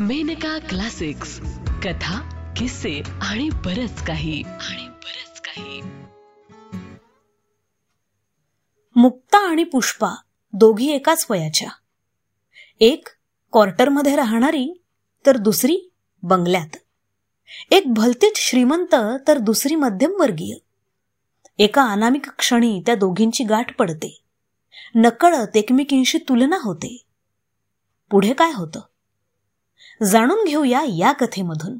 Maneka classics. कथा किस्से आणि बरच काही. आणि बरच काही. मुक्ता आणि पुष्पा दोघी एकाच वयाच्या. एक क्वार्टरमध्ये राहणारी तर दुसरी बंगल्यात. एक भलतीच श्रीमंत तर दुसरी मध्यमवर्गीय. एका अनामिक क्षणी त्या दोघींची गाठ पडते. नकळत एकमेकींशी तुलना होते. पुढे काय होतं? जाणून घेऊया या कथेमधून.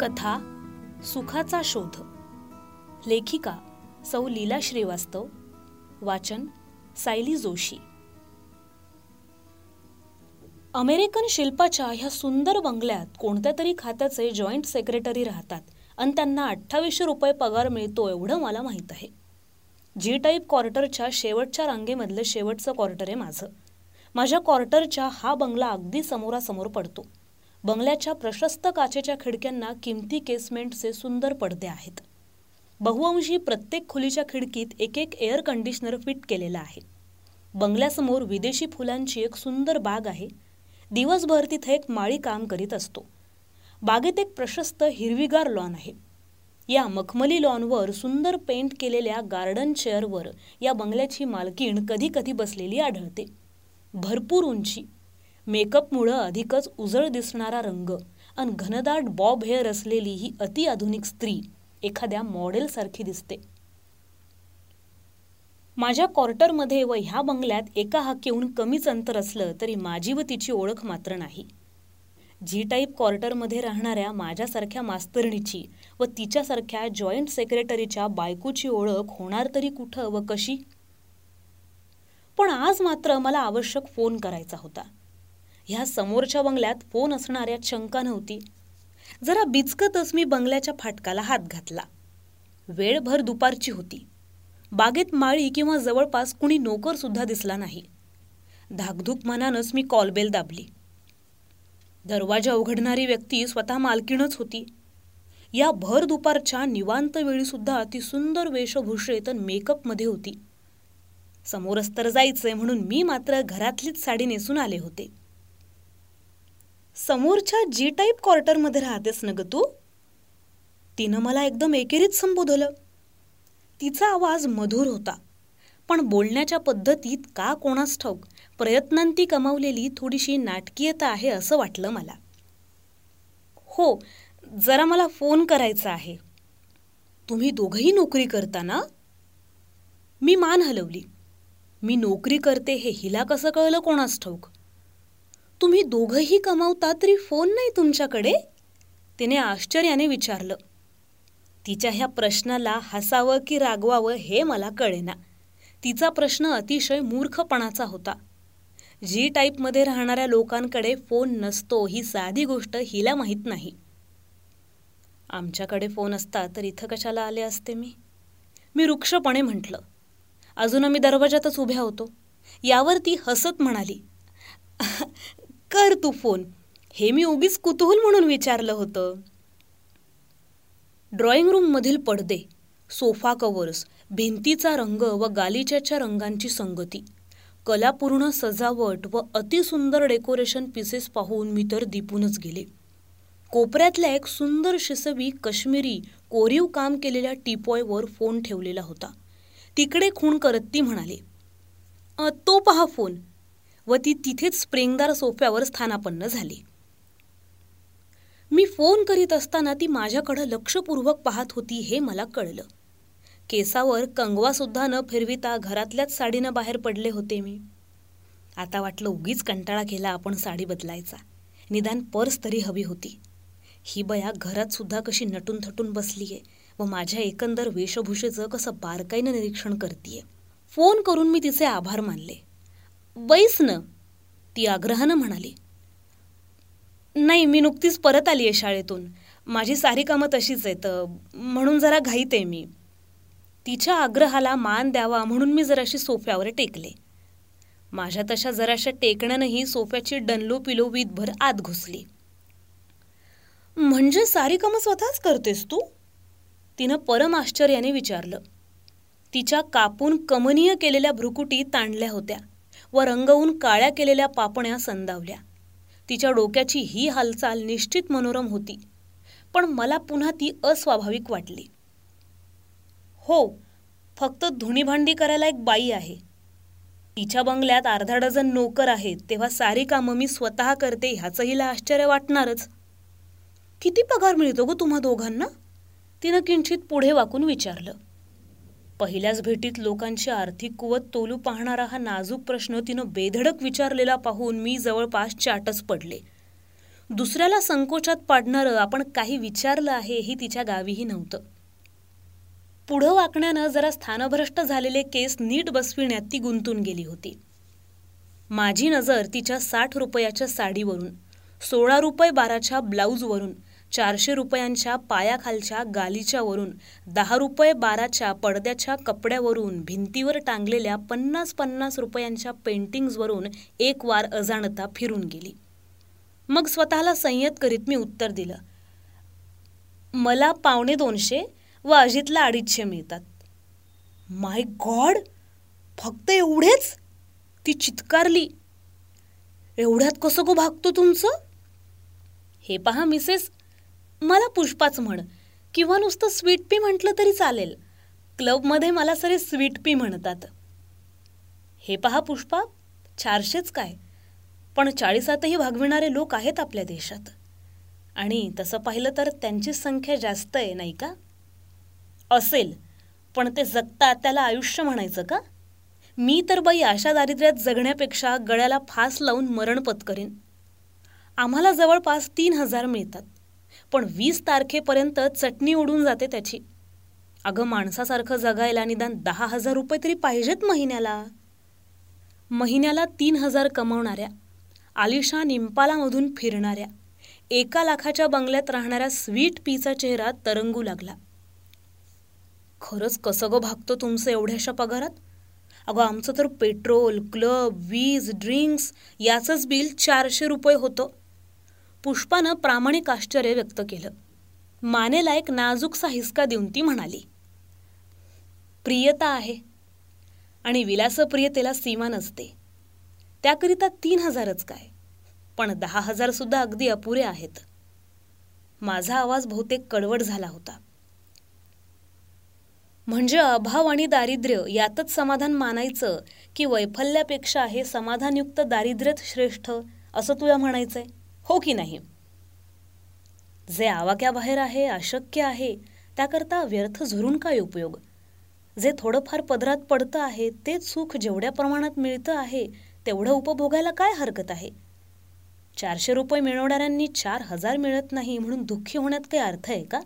कथा सुखाचा शोध. लेखिका सौ लीला श्रीवास्तव. वाचन सायली जोशी. अमेरिकन शिल्पाच्या ह्या सुंदर बंगल्यात कोणत्या तरी खात्याचे जॉईंट सेक्रेटरी राहतात आणि त्यांना अठ्ठावीसशे रुपये पगार मिळतो एवढं मला माहीत आहे. जी टाईप क्वार्टरच्या शेवटच्या रांगेमधलं शेवटचं क्वार्टर आहे माझं. माझ्या क्वार्टरच्या हा बंगला अगदी समोरासमोर पडतो. बंगल्याच्या प्रशस्त काचेच्या खिडक्यांना किमती केसमेंटचे सुंदर पडदे आहेत. बहुअंशी प्रत्येक खोलीच्या खिडकीत एक एक एअर कंडिशनर फिट केलेला आहे. बंगल्यासमोर विदेशी फुलांची एक सुंदर बाग आहे. दिवसभर तिथे एक माळी काम करीत असतो. बागेत एक प्रशस्त हिरवीगार लॉन आहे. या मखमली लॉनवर सुंदर पेंट केलेल्या गार्डन चेअरवर या बंगल्याची मालकीण कधी कधी बसलेली आढळते. भरपूर उंची मेकअपमुळं अधिकच उजळ दिसणारा रंग आणि घनदाट बॉब हेअर असलेली ही अतिआधुनिक स्त्री एखाद्या मॉडेलसारखी दिसते. माझ्या क्वार्टरमध्ये व ह्या बंगल्यात एका हाकेहून कमीच अंतर असलं तरी माझी व तिची ओळख मात्र नाही. जी टाईप क्वार्टरमध्ये राहणाऱ्या माझ्यासारख्या मास्तरणीची व तिच्यासारख्या जॉईंट सेक्रेटरीच्या बायकोची ओळख होणार तरी कुठं व कशी? पण आज मात्र मला आवश्यक फोन करायचा होता. ह्या समोरच्या बंगल्यात फोन असणाऱ्यात शंका नव्हती. जरा बिचकतच मी बंगल्याच्या फाटकाला हात घातला. वेळभर दुपारची होती. बागेत माळी किंवा जवळपास कुणी नोकर सुद्धा दिसला नाही. धाकधूक मनानंच मी कॉलबेल दाबली. दरवाजा उघडणारी व्यक्ती स्वतः मालकीणच होती. या भर दुपारच्या निवांत वेळी सुद्धा ती सुंदर वेशभूषेत मेकअपमध्ये होती. समोरच तर जायचंय म्हणून मी मात्र घरातलीच साडी नेसून आले होते. समोरच्या जी टाईप क्वार्टरमध्ये राहतेस न ग तू? तिनं मला एकदम एकेरीत संबोधलं. तिचा आवाज मधुर होता. पण बोलण्याच्या पद्धतीत का कोणास ठाऊक प्रयत्नांती कमावलेली थोडीशी नाटकीयता आहे असं वाटलं मला. हो जरा मला फोन करायचा आहे. तुम्ही दोघंही नोकरी करता ना? मी मान हलवली. मी नोकरी करते हे हिला कसं कळलं कोणास ठाऊक? तुम्ही दोघंही कमावता तरी फोन नाही तुमच्याकडे? तिने आश्चर्याने विचारलं. तिच्या ह्या प्रश्नाला हसावं की रागवावं हे मला कळेना. तिचा प्रश्न अतिशय मूर्खपणाचा होता. जी टाईपमध्ये राहणाऱ्या लोकांकडे फोन नसतो ही साधी गोष्ट हिला माहीत नाही. आमच्याकडे फोन असता तर इथं कशाला आले असते मी? मी रुक्षपणे म्हटलं. अजून आम्ही दरवाजातच उभ्या होतो. यावर ती हसत म्हणाली कर तू फोन. हे मी उगीच कुतूहल म्हणून विचारलं होतं. ड्रॉइंग रूममधील पडदे सोफा कव्हर्स भिंतीचा रंग व गालिच्याच्या रंगांची संगती. कलापूर्ण सजावट व अतिसुंदर डेकोरेशन पीसेस पाहून मी तर दिपूनच गेले. कोपऱ्यातल्या एक सुंदर शिसवी कश्मीरी कोरीव काम केलेल्या टीपॉयवर फोन ठेवलेला होता. तिकडे खूण करत ती म्हणाली तो पहा फोन. व ती तिथेच स्प्रिंगदार सोफ्यावर स्थानापन्न झाली. मी फोन करीत असताना ती माझ्याकडं लक्षपूर्वक पाहत होती हे मला कळलं. केसावर कंगवासुद्धा न फिरविता घरातल्याच साडीनं बाहेर पडले होते मी. आता वाटलं उगीच कंटाळा केला आपण साडी बदलायचा. निदान पर्स तरी हवी होती. ही बया घरातसुद्धा कशी नटून थटून बसली आहे व माझ्या एकंदर वेशभूषेचं कसं बारकाईनं निरीक्षण करतीये. फोन करून मी तिचे आभार मानले. बैस न ती आग्रहानं म्हणाली. नाही मी नुकतीच परत आली आहे शाळेतून. माझी सारी कामं तशीच आहेत. म्हणून जरा घाईत आहे मी. तिच्या आग्रहाला मान द्यावा म्हणून मी जराशी सोफ्यावर टेकले. माझ्या तशा जराशा टेकण्यानंही सोफ्याची डनलो पिलो वीतभर आत घुसली. म्हणजे सारी कामं स्वतःच करतेस तू? तिनं परम आश्चर्याने विचारलं. तिच्या कापून कमनीय केलेल्या भ्रुकुटी ताणल्या होत्या व रंगवून काळ्या केलेल्या पापण्या संदावल्या. तिच्या डोक्याची ही हालचाल निश्चित मनोरम होती. पण मला पुन्हा ती अस्वाभाविक वाटली. हो फक्त धुणीभांडी करायला एक बाई आहे. तिच्या बंगल्यात अर्धा डझन नोकर आहेत तेव्हा सारी कामं मी स्वतः करते ह्याचं हिला आश्चर्य वाटणारच. किती पगार मिळतो गो तुम्हा दोघांना? तिनं किंचित पुढे वाकून विचारलं. पहिल्याच भेटीत लोकांची आर्थिक कुवत तोलू पाहणारा हा नाजूक प्रश्न तिनं बेधडक विचारलेला पाहून मी जवळपास चाटच पडले. दुसऱ्याला संकोचात पाडणारं आपण काही विचारलं आहे हे तिच्या गावीही नव्हतं. पुढं वाकण्यानं जरा स्थानभ्रष्ट झालेले केस नीट बसविण्यात ती गुंतून गेली होती. माझी नजर तिच्या साठ रुपयाच्या साडीवरून सोळा रुपये बाराच्या ब्लाऊजवरून चारशे रुपयांच्या पायाखालच्या गालीच्या वरून दहा रुपये बाराच्या पडद्याच्या कपड्यावरून भिंतीवर टांगलेल्या पन्नास पन्नास रुपयांच्या पेंटिंग्जवरून एक वार अजाणता फिरून गेली. मग स्वतःला संयत करीत मी उत्तर दिलं मला पावणे दोनशे व अजितला अडीचशे मिळतात. माय गॉड फक्त एवढेच? ती चित्कारली. एवढ्यात कसं गो भागतो तुमचं? हे पहा मिसेस मला पुष्पाच म्हण. किंवा नुसतं स्वीट पी म्हटलं तरी चालेल. क्लबमध्ये मला सरे स्वीट पी म्हणतात. हे पहा पुष्पा चारशेच काय? पण चाळीसातही भागविणारे लोक आहेत आपल्या देशात. आणि तसं पाहिलं तर त्यांची संख्या जास्त आहे नाही का? असेल. पण ते जगतात त्याला आयुष्य म्हणायचं का? मी तर बाई अशा दारिद्र्यात जगण्यापेक्षा गळ्याला फास लावून मरण पत्करीन. आम्हाला जवळपास तीन हजार मिळतात. पण वीस तारखेपर्यंत चटणी उडून जाते त्याची. अगं माणसासारखं जगायला निदान दहा हजार रुपये तरी पाहिजेत महिन्याला. महिन्याला तीन हजार कमवणाऱ्या आलिशान इम्पालामधून फिरणाऱ्या एका लाखाच्या बंगल्यात राहणाऱ्या स्वीट पीचा चेहरा तरंगू लागला. खरंच कसं गं भागतो तुमचं एवढ्याशा पगारात? अगं आमचं तर पेट्रोल क्लब वीज ड्रिंक्स याचंच बिल चारशे रुपये होतं. पुष्पानं प्रामाणिक आश्चर्य व्यक्त केलं. मानेला एक नाजूकसा हिसका देऊन ती म्हणाली प्रियता आहे आणि विलासप्रियतेला सीमा नसते. त्याकरिता तीन हजारच काय पण दहा हजार सुद्धा अगदी अपुरे आहेत. माझा आवाज बहुतेक कडवट झाला होता. म्हणजे अभाव आणि दारिद्र्य यातच समाधान मानायचं की वैफल्यापेक्षा हे समाधानयुक्त दारिद्र्यच श्रेष्ठ असं तुला म्हणायचंय? हो की नाही? जे आवाक्याबाहेर आहे अशक्य आहे त्याकरता व्यर्थ झरून काय उपयोग? जे थोडंफार पदरात पडतं आहे तेच सुख जेवढ्या प्रमाणात मिळतं आहे तेवढं उपभोगायला काय हरकत आहे? चारशे रुपये मिळवणाऱ्यांनी चार हजार मिळत नाही म्हणून दुःखी होण्यात काही अर्थ आहे का?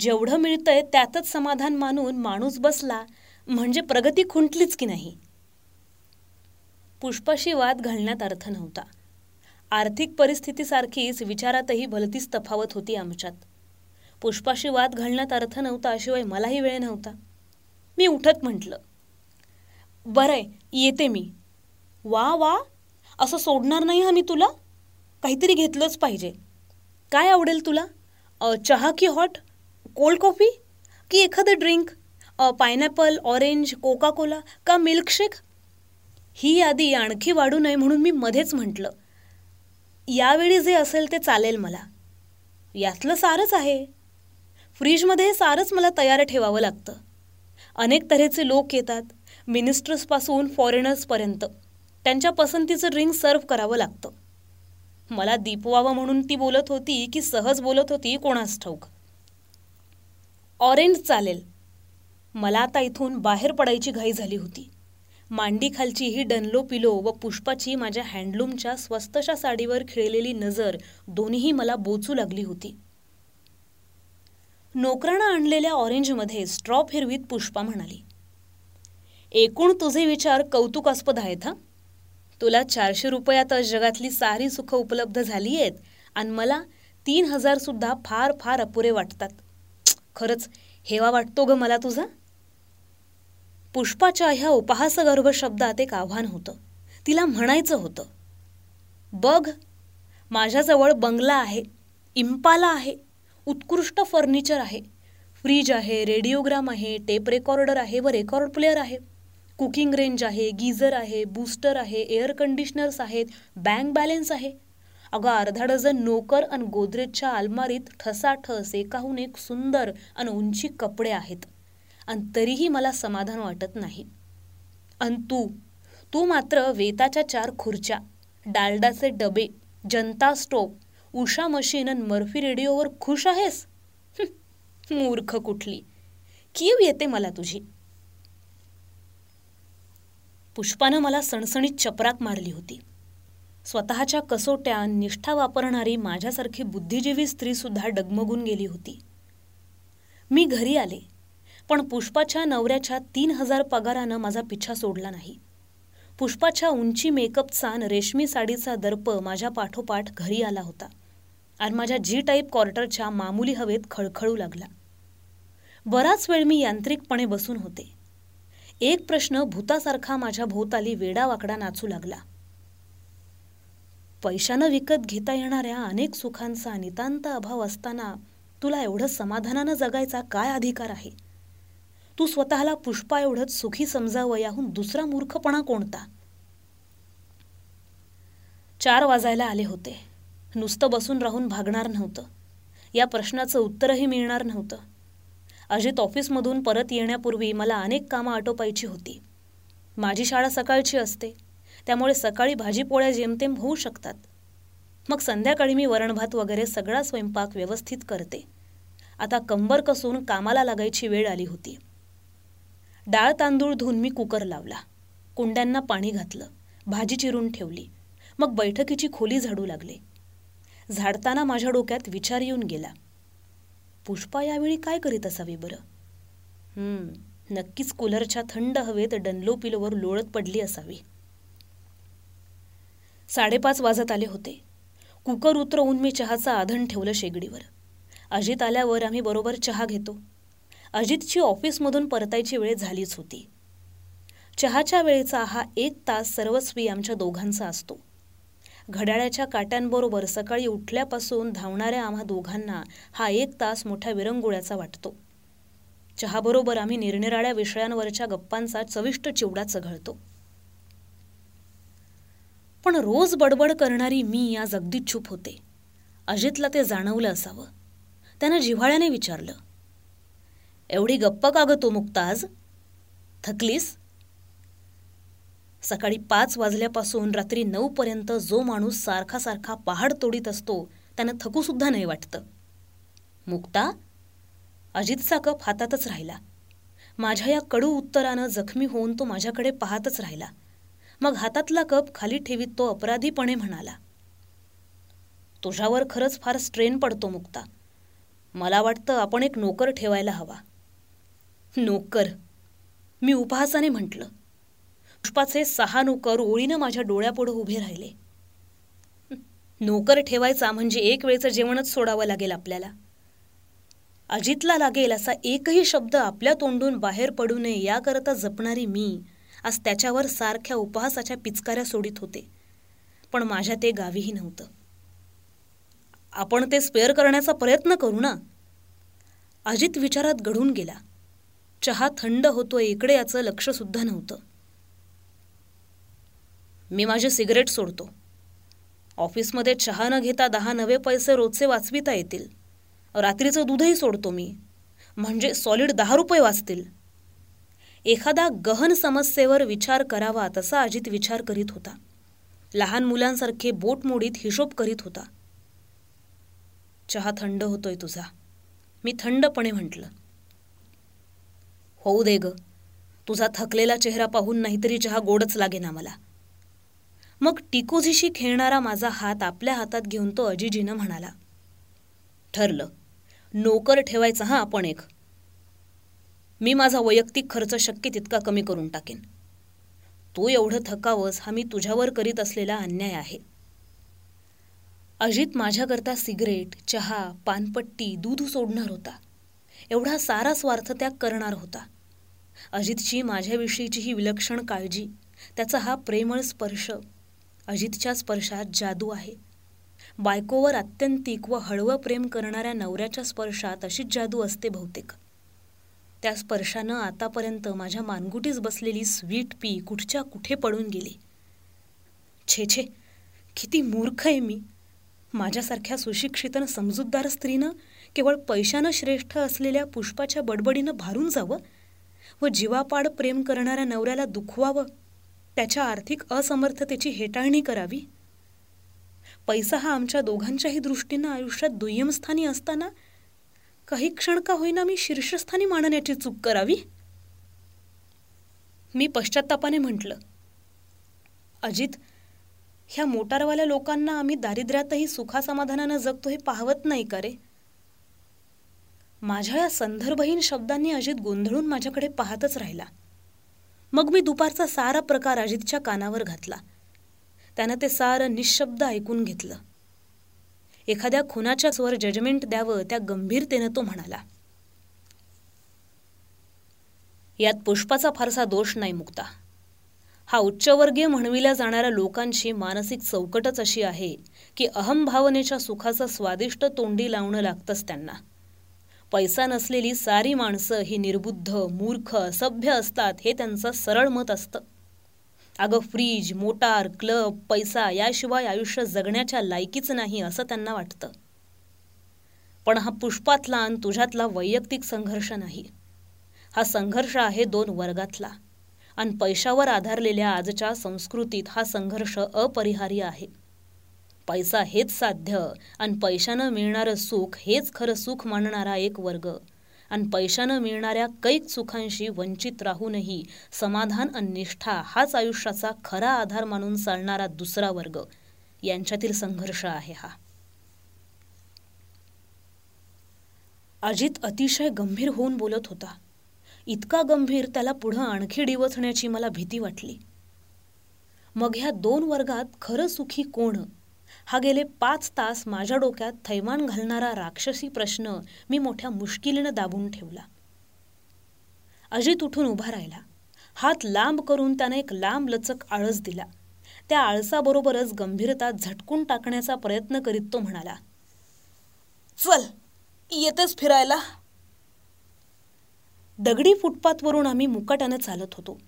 जेवढं मिळतंय त्यातच समाधान मानून माणूस बसला म्हणजे प्रगती खुंटलीच की नाही? पुष्पाशी वाद घालण्यात अर्थ नव्हता. आर्थिक परिस्थितीसारखीच विचारातही भलतीच तफावत होती आमच्यात. पुष्पाशी वाद घालण्यात अर्थ नव्हता शिवाय मलाही वेळ नव्हता. मी उठत म्हटलं बरंय येते मी. वा वा असं सोडणार नाही हा मी तुला? काहीतरी घेतलंच पाहिजे. काय आवडेल तुला? चहा की हॉट? Cold coffee? की एखादं drink? Pineapple orange Coca Cola का मिल्कशेक? ही यादी आणखी वाढू नये म्हणून मी मध्येच म्हटलं यावेळी जे असेल ते चालेल मला. यातलं सारच आहे. फ्रीजमध्ये हे सारच मला तयार ठेवावं लागतं. अनेक तऱ्हेचे लोक येतात मिनिस्टर्सपासून फॉरेनर्सपर्यंत. त्यांच्या पसंतीचं ड्रिंक सर्व्ह करावं लागतं. मला दीपवावं म्हणून ती बोलत होती की सहज बोलत होती कोणास ठाऊक. ऑरेंज चालेल. मला आता इथून बाहेर पडायची घाई झाली होती. मांडीखालची ही डनलो पिलो व पुष्पाची माझ्या हँडलूमच्या स्वस्तशा साडीवर खिळलेली नजर दोन्हीही मला बोचू लागली होती. नोकरानं आणलेल्या ऑरेंजमध्ये स्ट्रॉ फिरवीत पुष्पा म्हणाली एकूण तुझे विचार कौतुकास्पद आहेत हा? तुला चारशे रुपयात जगातली सारी सुखं उपलब्ध झाली आहेत आणि मला तीन हजार सुद्धा फार फार अपुरे वाटतात. खरंच हेवा वाटतो ग मला तुझा? पुष्पाच्या ह्या उपहासगर्भ शब्दात एक आव्हान होतं. तिला म्हणायचं होतं बघ माझ्याजवळ बंगला आहे इम्पाला आहे उत्कृष्ट फर्निचर आहे फ्रीज आहे रेडिओग्राम आहे टेप रेकॉर्डर आहे व रेकॉर्ड प्लेअर आहे. कुकिंग रेंज आहे गीझर आहे बूस्टर आहे एअर कंडिशनर्स आहेत बँक बॅलेन्स आहे. अगं अर्धा डझन नोकर आणि गोदरेजच्या अलमारीत ठसाठस एकाहून एक सुंदर आणि उंची कपडे आहेत. आणि तरीही मला समाधान वाटत नाही. अन तू तू मात्र वेताच्या चार खुर्च्या डालडाचे डबे जनता स्टोव उषा मशीन आणि मर्फी रेडिओवर खुश आहेस? मूर्ख कुठली? कीव येते मला तुझी? पुष्पानं मला सणसणीत चपराक मारली होती. स्वतःच्या कसोट्या निष्ठा वापरणारी माझ्यासारखी बुद्धिजीवी स्त्रीसुद्धा डगमगून गेली होती. मी घरी आले. पण पुष्पाच्या नवऱ्याच्या तीन हजार पगारानं माझा पिछा सोडला नाही. पुष्पाच्या उंची मेकअपचा रेशमी साडीचा दर्प माझ्या पाठोपाठ घरी आला होता. आणि माझ्या जी टाईप क्वार्टरच्या मामुली हवेत खळखळू लागला. बराच वेळ मी यांत्रिकपणे बसून होते. एक प्रश्न भूतासारखा माझ्या भोवताली वेडावाकडा नाचू लागला. पैशानं विकत घेता येणाऱ्या अनेक सुखांचा नितांत अभाव असताना तुला एवढं समाधानानं जगायचा काय अधिकार आहे? तू स्वतःला पुष्पा एवढंच सुखी समजावं याहून दुसरा मूर्खपणा कोणता? चार वाजायला आले होते. नुसतं बसून राहून भागणार नव्हतं. या प्रश्नाचं उत्तरही मिळणार नव्हतं. अजित ऑफिसमधून परत येण्यापूर्वी मला अनेक कामं आटोपायची होती. माझी शाळा सकाळची असते. त्यामुळे सकाळी भाजीपोळ्या जेमतेम होऊ शकतात. मग संध्याकाळी मी वरणभात वगैरे सगळा स्वयंपाक व्यवस्थित करते. आता कंबर कसून कामाला लागायची वेळ आली होती. डाळ तांदूळ धुवून मी कुकर लावला. कुंड्यांना पाणी घातलं. भाजी चिरून ठेवली. मग बैठकीची खोली झाडू लागले. झाडताना माझ्या डोक्यात विचार येऊन गेला. पुष्पा यावेळी काय करीत असावी बरं? नक्कीच कूलरच्या थंड हवेत डनलो पिलोवर लोळत पडली असावी. साडेपाच वाजत आले होते. कुकर उतरवून मी चहाचा आधण ठेवलं शेगडीवर. अजित आल्यावर आम्ही बरोबर चहा घेतो. अजितची ऑफिसमधून परतायची वेळ झालीच होती. चहाच्या वेळेचा हा एक तास सर्वस्वी आमच्या दोघांचा असतो. घड्याळ्याच्या काट्यांबरोबर सकाळी उठल्यापासून धावणाऱ्या आम्हा दोघांना हा एक तास मोठ्या विरंगुळ्याचा वाटतो. चहाबरोबर आम्ही निरनिराळ्या विषयांवरच्या गप्पांचा चविष्ट चिवडा चघळतो. पण रोज बडबड करणारी मी आज अगदी चूप होते. अजितला ते जाणवलं असावं. त्यानं जिव्हाळ्याने विचारलं एवढी गप्प का गं तो मुक्ताज? थकलीस? सकाळी पाच वाजल्यापासून रात्री नऊपर्यंत जो माणूस सारखा सारखा पहाड तोडीत असतो त्यानं थकूसुद्धा नाही वाटतं. मुक्ता अजितचा कप हातातच राहिला. माझ्या या कडू उत्तरानं जखमी होऊन तो माझ्याकडे पाहतच राहिला. मग हातातला कप खाली ठेवीत तो अपराधीपणे म्हणाला तुझ्यावर खरंच फार स्ट्रेन पडतो मुक्ता. मला वाटतं आपण एक नोकर ठेवायला हवा. नोकर मी उपहासाने म्हटलं पुष्पाचे सहा नोकर ओळीनं माझ्या डोळ्यापुढं उभे राहिले. नोकर ठेवायचा म्हणजे एक वेळचं जेवणच सोडावं लागेल आपल्याला. अजितला लागेल असा एकही शब्द आपल्या तोंडून बाहेर पडू नये याकरता जपणारी मी आज त्याच्यावर सारख्या उपहासाच्या पिचकाऱ्या सोडित होते. पण माझ्या ते गावीही नव्हतं. आपण ते स्पेअर करण्याचा प्रयत्न करू ना? अजित विचारात घडून गेला. चहा थंड होतोय इकडे याचं लक्षसुद्धा नव्हतं. मी माझे सिगरेट सोडतो. ऑफिसमध्ये चहा न घेता दहा नवे पैसे रोजचे वाचविता येतील. रात्रीचं दूधही सोडतो मी. म्हणजे सॉलिड दहा रुपये वाचतील. एखादा गहन समस्येवर विचार करावा तसा अजित विचार करीत होता. लहान मुलांसारखे बोट मोडीत हिशोब करीत होता. चहा थंड होतोय तुझा. मी थंडपणे म्हटलं. होऊ दे ग. तुझा थकलेला चेहरा पाहून नाहीतरी चहा गोडच लागेना मला. मग टिकोजीशी खेळणारा माझा हात आपल्या हातात घेऊन तो अजिजीनं म्हणाला ठरलं. नोकर ठेवायचा हा आपण एक. मी माझा वैयक्तिक खर्च शक्य तितका कमी करून टाकेन. तू एवढं थकावंस हा मी तुझ्यावर करीत असलेला अन्याय आहे. अजित माझ्याकरता सिगरेट चहा पानपट्टी दूध सोडणार होता. एवढा सारा स्वार्थ त्याग करणार होता. अजितची माझ्याविषयीची ही विलक्षण काळजी त्याचा हा प्रेमळ स्पर्श अजितच्या स्पर्शात जादू आहे. बायकोवर आत्यंतिक व हळवं प्रेम करणाऱ्या नवऱ्याच्या स्पर्शात अशीच जादू असते बहुतेक. त्या स्पर्शानं आतापर्यंत माझ्या मानगुटीस बसलेली स्वीट पी कुठच्या कुठे पडून गेली? छे छे किती मूर्ख आहे मी. माझ्यासारख्या सुशिक्षित समजूतदार स्त्रीनं केवळ पैशानं श्रेष्ठ असलेल्या पुष्पाच्या बडबडीनं भारून जावं? व जीवापाड प्रेम करणाऱ्या नवऱ्याला दुखवावं त्याच्या आर्थिक असमर्थतेची हेटाळणी करावी? पैसा हा आमच्या दोघांच्याही दृष्टीनं आयुष्यात दुय्यमस्थानी असताना काही क्षण का होईना मी शीर्षस्थानी मानण्याची चूक करावी? मी पश्चातापाने म्हटलं अजित ह्या मोटारवाल्या लोकांना आम्ही दारिद्र्यातही सुखासमाधानानं जगतो हे पाहवत नाही का रे? माझ्या या संदर्भहीन शब्दांनी अजित गोंधळून माझ्याकडे पाहतच राहिला. मग मी दुपारचा सारा प्रकार अजितच्या कानावर घातला. त्यानं ते सारं निशब्द ऐकून घेतलं. एखाद्या खुनाच्या स्वर जजमेंट द्यावं त्या गंभीरतेनं तो म्हणाला यात पुष्पाचा फारसा दोष नाही मुक्ता. हा उच्चवर्गीय म्हणविल्या जाणाऱ्या लोकांची मानसिक चौकटच अशी आहे की अहमभावनेच्या सुखाचं स्वादिष्ट तोंडी लावणं लागतंच त्यांना. पैसा नसलेली सारी माणसं ही निर्बुद्ध मूर्ख सभ्य असतात हे त्यांचं सरळ मत असतं. अगं फ्रीज मोटार क्लब पैसा याशिवाय आयुष्य जगण्याच्या लायकीच नाही असं त्यांना वाटतं. पण हा पुष्पातला आणि तुझ्यातला वैयक्तिक संघर्ष नाही. हा संघर्ष आहे दोन वर्गातला आणि पैशावर आधारलेल्या आजच्या संस्कृतीत हा संघर्ष अपरिहार्य आहे. पैसा हेच साध्य आणि पैशानं मिळणारं सुख हेच खरं सुख मानणारा एक वर्ग. आणि पैशानं मिळणाऱ्या कैक सुखांशी वंचित राहूनही समाधान आणि निष्ठा हाच आयुष्याचा खरा आधार मानून चालणारा दुसरा वर्ग. यांच्यातील संघर्ष आहे हा. अजित अतिशय गंभीर होऊन बोलत होता. इतका गंभीर त्याला पुढं आणखी डिवचण्याची मला भीती वाटली. मग ह्या दोन वर्गात खरं सुखी कोण? हा गेले पाच तास माझ्या डोक्यात थैमान घालणारा राक्षसी प्रश्न मी मोठ्या मुश्किलीनं दाबून ठेवला. अजित उठून उभा राहिला. हात लांब करून त्याने एक लांब लचक आळस दिला. त्या आळसाबरोबरच गंभीरता झटकून टाकण्याचा प्रयत्न करीत तो म्हणाला चल येतेच फिरायला. दगडी फुटपाथवरून आम्ही मुकाट्यानं चालत होतो.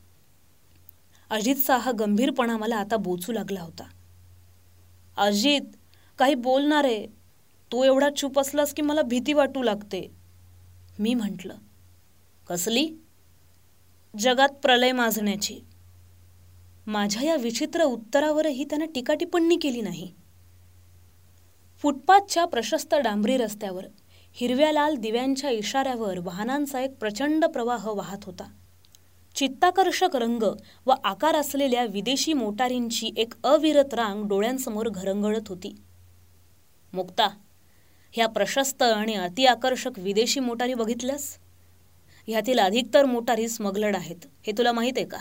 अजितचा हा गंभीरपणा मला आता बोचू लागला होता. अजित काही बोलणार आहे तू एवढा चूप असलास की मला भीती वाटू लागते. मी म्हटलं कसली? जगात प्रलय माजण्याची. माझ्या या विचित्र उत्तरावरही त्यानं टीकाटिप्पणी केली नाही. फुटपाथच्या प्रशस्त डांबरी रस्त्यावर हिरव्या लाल दिव्यांच्या इशाऱ्यावर वाहनांचा एक प्रचंड प्रवाह वाहत होता. चित्ताकर्षक रंग व आकार असलेल्या विदेशी मोटारींची एक अविरत रांग डोळ्यांसमोर घरंगळत होती. मुक्ता ह्या प्रशस्त आणि अतिआकर्षक विदेशी मोटारी बघितल्यास? ह्यातील अधिकतर मोटारी स्मगलड आहेत हे तुला माहीत आहे का?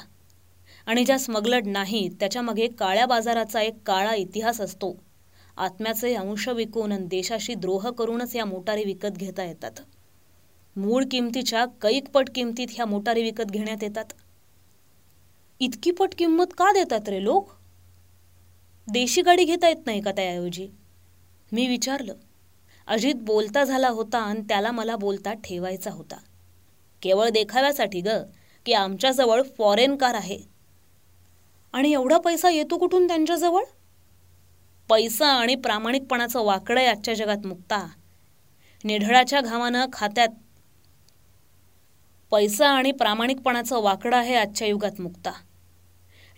आणि ज्या स्मगलड नाहीत त्याच्यामागे काळ्या बाजाराचा एक काळा इतिहास असतो. आत्म्याचे अंश विकून देशाशी द्रोह करूनच या मोटारी विकत घेता येतात. मूळ किमतीच्या कैक पट किमतीत ह्या मोटारी विकत घेण्यात येतात. इतकी पट किंमत का देतात रे लोक? देशी गाडी घेता येत नाही का त्याऐवजी? मी विचारलं. अजित बोलता झाला होता आणि त्याला मला बोलता ठेवायचा होता. केवळ देखाव्यासाठी ग की आमच्याजवळ फॉरेन कार आहे. आणि एवढा पैसा येतो कुठून त्यांच्याजवळ? पैसा आणि प्रामाणिकपणाचं वाकडं आजच्या जगात मुक्ता. निढळाच्या घामानं खात्यात पैसा आणि प्रामाणिकपणाचं वाकडं आहे आजच्या युगात मुक्ता.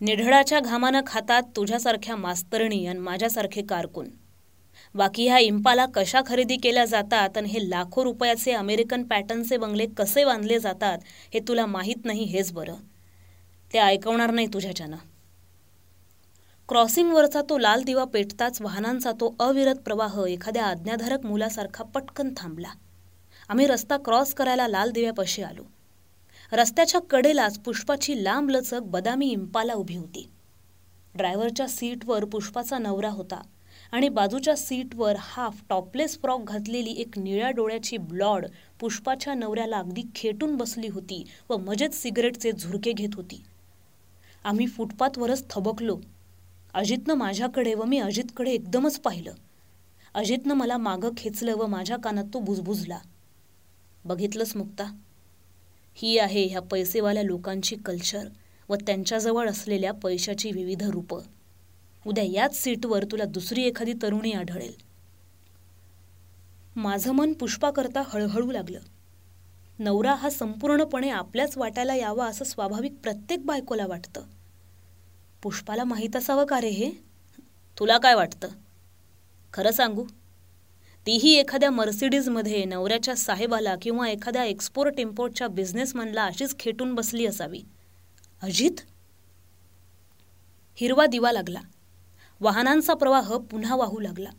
निढळाच्या घामानं खातात तुझ्यासारख्या मास्तरणी आणि माझ्यासारखे कारकून. बाकी ह्या इम्पाला कशा खरेदी केल्या जातात आणि हे लाखो रुपयाचे अमेरिकन पॅटर्नचे बंगले कसे बांधले जातात हे तुला माहीत नाही हेच बरं. ते ऐकवणार नाही तुझ्याच्यानं. क्रॉसिंगवरचा तो लाल दिवा पेटताच वाहनांचा तो अविरत प्रवाह एखाद्या आज्ञाधारक मुलासारखा पटकन थांबला. आम्ही रस्ता क्रॉस करायला लाल दिव्यापाशी आलो. रस्त्याच्या कडेलाच पुष्पाची लांब लचक बदामी इम्पाला उभी होती. ड्रायव्हरच्या सीटवर पुष्पाचा नवरा होता आणि बाजूच्या सीटवर हाफ टॉपलेस फ्रॉक घातलेली एक निळ्या डोळ्याची ब्लॉड पुष्पाच्या नवऱ्याला अगदी खेटून बसली होती व मजेत सिगरेटचे झुरके घेत होती. आम्ही फुटपाथवरच थबकलो. अजितनं माझ्याकडे व मी अजितकडे एकदमच पाहिलं. अजितनं मला मागं खेचलं व माझ्या कानात तो बुजबुजला. बघितलंच मुक्ता? ही आहे ह्या पैसेवाल्या लोकांची कल्चर व त्यांच्याजवळ असलेल्या पैशाची विविध रूपं. उद्या याच सीटवर तुला दुसरी एखादी तरुणी आढळेल. माझं मन पुष्पाकरता हळहळू लागलं. नवरा हा संपूर्णपणे आपल्याच वाटायला यावा असं स्वाभाविक प्रत्येक बायकोला वाटतं. पुष्पाला माहीत असावं का रे हे? तुला काय वाटतं? खरं सांगू? तीही एखाद्या मर्सिडीजमध्ये नवऱ्याच्या साहेबाला किंवा एखाद्या एक्सपोर्ट इम्पोर्टच्या बिझनेसमॅनला अशीच खेटून बसली असावी. अजित? हिरवा दिवा लागला. वाहनांचा प्रवाह पुन्हा वाहू लागला.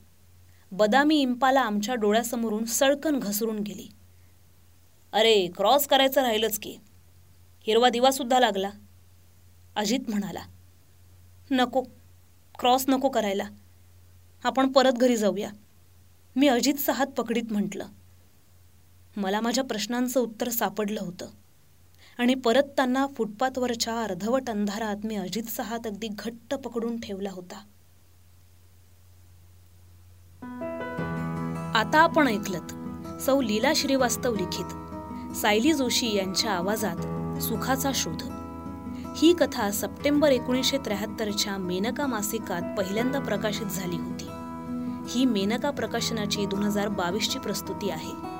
बदामी इम्पाला आमच्या डोळ्यासमोरून सळकन घसरून गेली. अरे क्रॉस करायचं राहिलंच की. हिरवा दिवासुद्धा लागला. अजित म्हणाला नको क्रॉस नको करायला. आपण परत घरी जाऊया. मी अजितचा हात पकडीत म्हटलं. मला माझ्या प्रश्नांचं उत्तर सापडलं होतं. आणि परत त्यांना फुटपाथवरच्या अर्धवट अंधारात मी अजितचा हात अगदी घट्ट पकडून ठेवला होता. आता आपण ऐकलत सौ लीला श्रीवास्तव लिखित सायली जोशी यांच्या आवाजात सुखाचा शोध. ही कथा सप्टेंबर एकोणीसशे त्र्याहत्तरच्या मेनका मासिकात पहिल्यांदा प्रकाशित झाली होती. ही मेनका प्रकाशनाची दोन हजार बावीसची प्रस्तुती आहे.